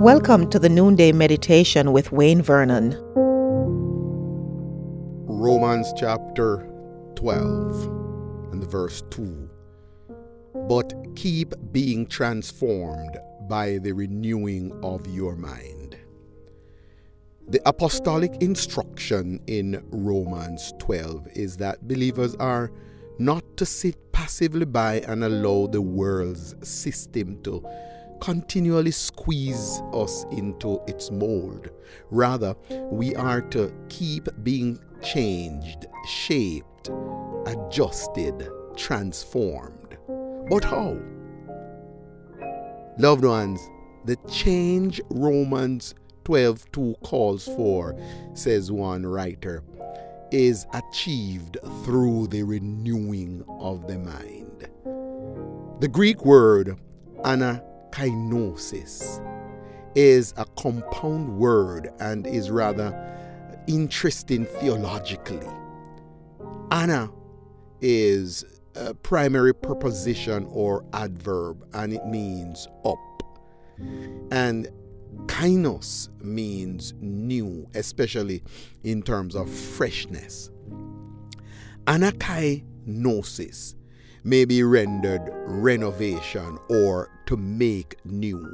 Welcome to the Noonday Meditation with Wayne Vernon. Romans chapter 12 and verse 2. But keep being transformed by the renewing of your mind. The apostolic instruction in Romans 12 is that believers are not to sit passively by and allow the world's system to continually squeeze us into its mold. Rather, we are to keep being changed, shaped, adjusted, transformed. But how? Loved ones, the change Romans 12 2 calls for, says one writer, is achieved through the renewing of the mind. The Greek word anakainosis is a compound word and is rather interesting theologically. Ana is a primary preposition or adverb and it means up. And kainos means new, especially in terms of freshness. Anakainosis may be rendered renovation or to make new.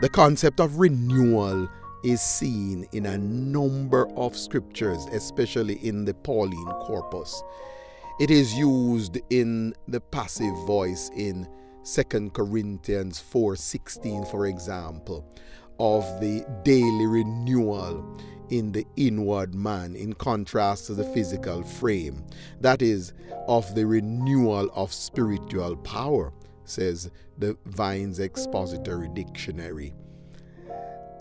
The concept of renewal is seen in a number of scriptures, especially in the Pauline corpus. It is used in the passive voice in 2 Corinthians 4:16 for example of the daily renewal in the inward man in contrast to the physical frame that is of the renewal of spiritual power says the Vine's expository dictionary.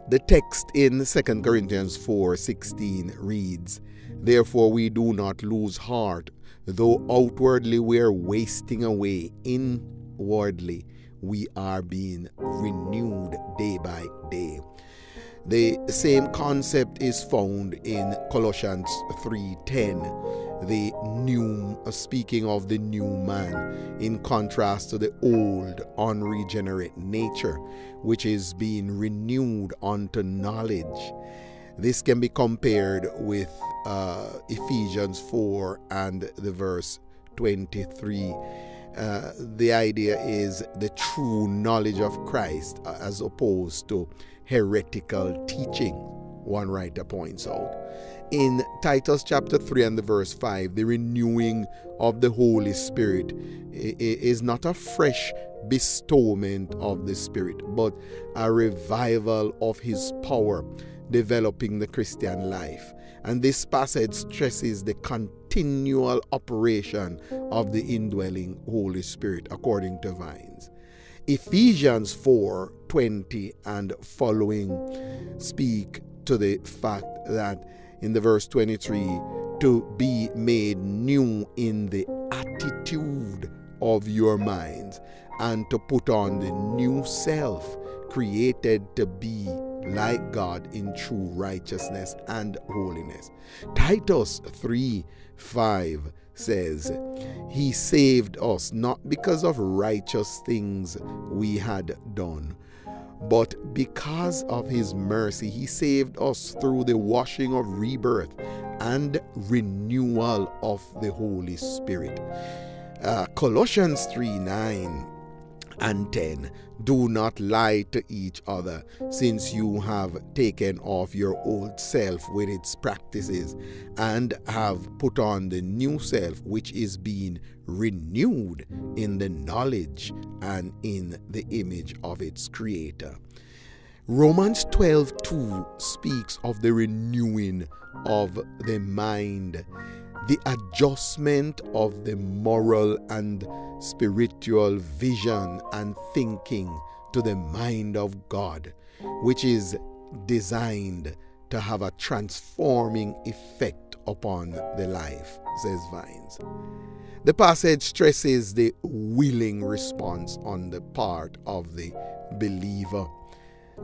The text in 2 Corinthians 4:16 reads therefore we do not lose heart though outwardly we are wasting away inwardly we are being renewed day by day. The same concept is found in Colossians 3:10, the new speaking of the new man in contrast to the old unregenerate nature which is being renewed unto knowledge. This can be compared with uh, Ephesians 4 and the verse 23 uh, the idea is the true knowledge of Christ uh, as opposed to heretical teaching, one writer points out. In Titus chapter 3 and the verse 5, the renewing of the Holy Spirit is not a fresh bestowment of the Spirit, but a revival of His power developing the Christian life. And this passage stresses the continual operation of the indwelling Holy Spirit according to Vines. Ephesians 4 20 and following speak to the fact that in the verse 23 to be made new in the attitude of your minds and to put on the new self created to be like God in true righteousness and holiness. Titus 3 5 says, He saved us not because of righteous things we had done, but because of His mercy. He saved us through the washing of rebirth and renewal of the Holy Spirit. Uh, Colossians 3 9 and 10. Do not lie to each other, since you have taken off your old self with its practices and have put on the new self, which is being renewed in the knowledge and in the image of its creator. Romans 12 2 speaks of the renewing of the mind the adjustment of the moral and spiritual vision and thinking to the mind of God, which is designed to have a transforming effect upon the life, says Vines. The passage stresses the willing response on the part of the believer.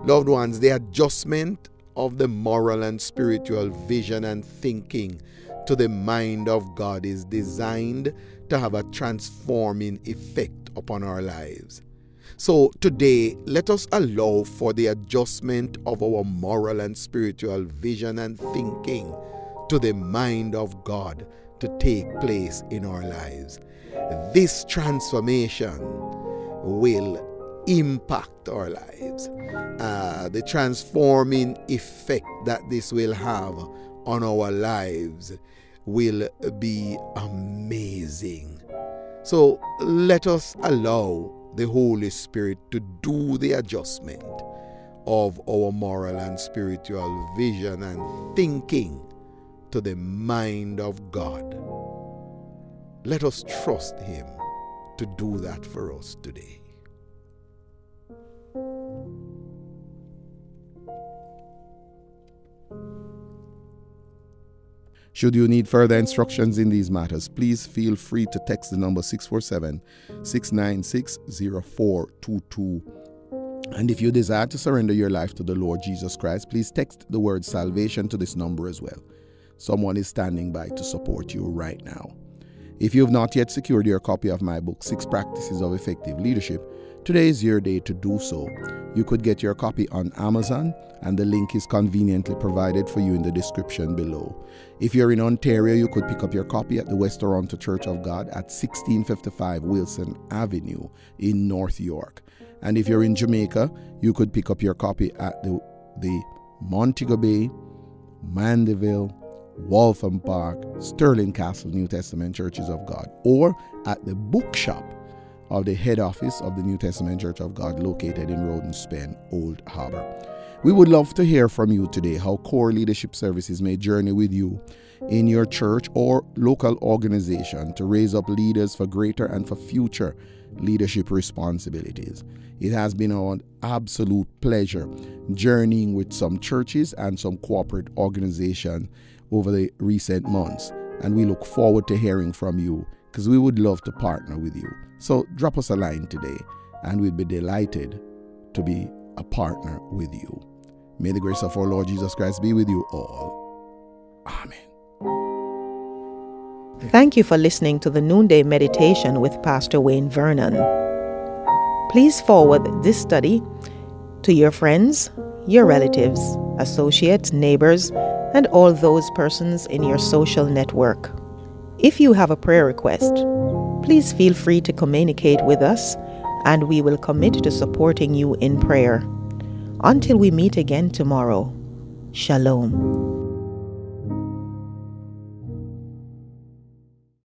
Loved ones, the adjustment of the moral and spiritual vision and thinking to the mind of God is designed to have a transforming effect upon our lives. So today, let us allow for the adjustment of our moral and spiritual vision and thinking to the mind of God to take place in our lives. This transformation will impact our lives. Uh, the transforming effect that this will have on our lives will be amazing. So let us allow the Holy Spirit to do the adjustment of our moral and spiritual vision and thinking to the mind of God. Let us trust Him to do that for us today. Should you need further instructions in these matters, please feel free to text the number 647 696 0422. And if you desire to surrender your life to the Lord Jesus Christ, please text the word salvation to this number as well. Someone is standing by to support you right now. If you have not yet secured your copy of my book, Six Practices of Effective Leadership, today is your day to do so. You could get your copy on Amazon, and the link is conveniently provided for you in the description below. If you're in Ontario, you could pick up your copy at the West Toronto Church of God at 1655 Wilson Avenue in North York. And if you're in Jamaica, you could pick up your copy at the, the Montego Bay, Mandeville, Waltham Park, Stirling Castle New Testament Churches of God, or at the bookshop of the head office of the New Testament Church of God located in Roden, Spain, Old Harbor. We would love to hear from you today how core leadership services may journey with you in your church or local organization to raise up leaders for greater and for future leadership responsibilities. It has been an absolute pleasure journeying with some churches and some corporate organizations over the recent months, and we look forward to hearing from you because we would love to partner with you. So drop us a line today, and we'd be delighted to be a partner with you. May the grace of our Lord Jesus Christ be with you all. Amen. Thank you for listening to the Noonday Meditation with Pastor Wayne Vernon. Please forward this study to your friends, your relatives, associates, neighbors, and all those persons in your social network. If you have a prayer request, please feel free to communicate with us and we will commit to supporting you in prayer. Until we meet again tomorrow, Shalom.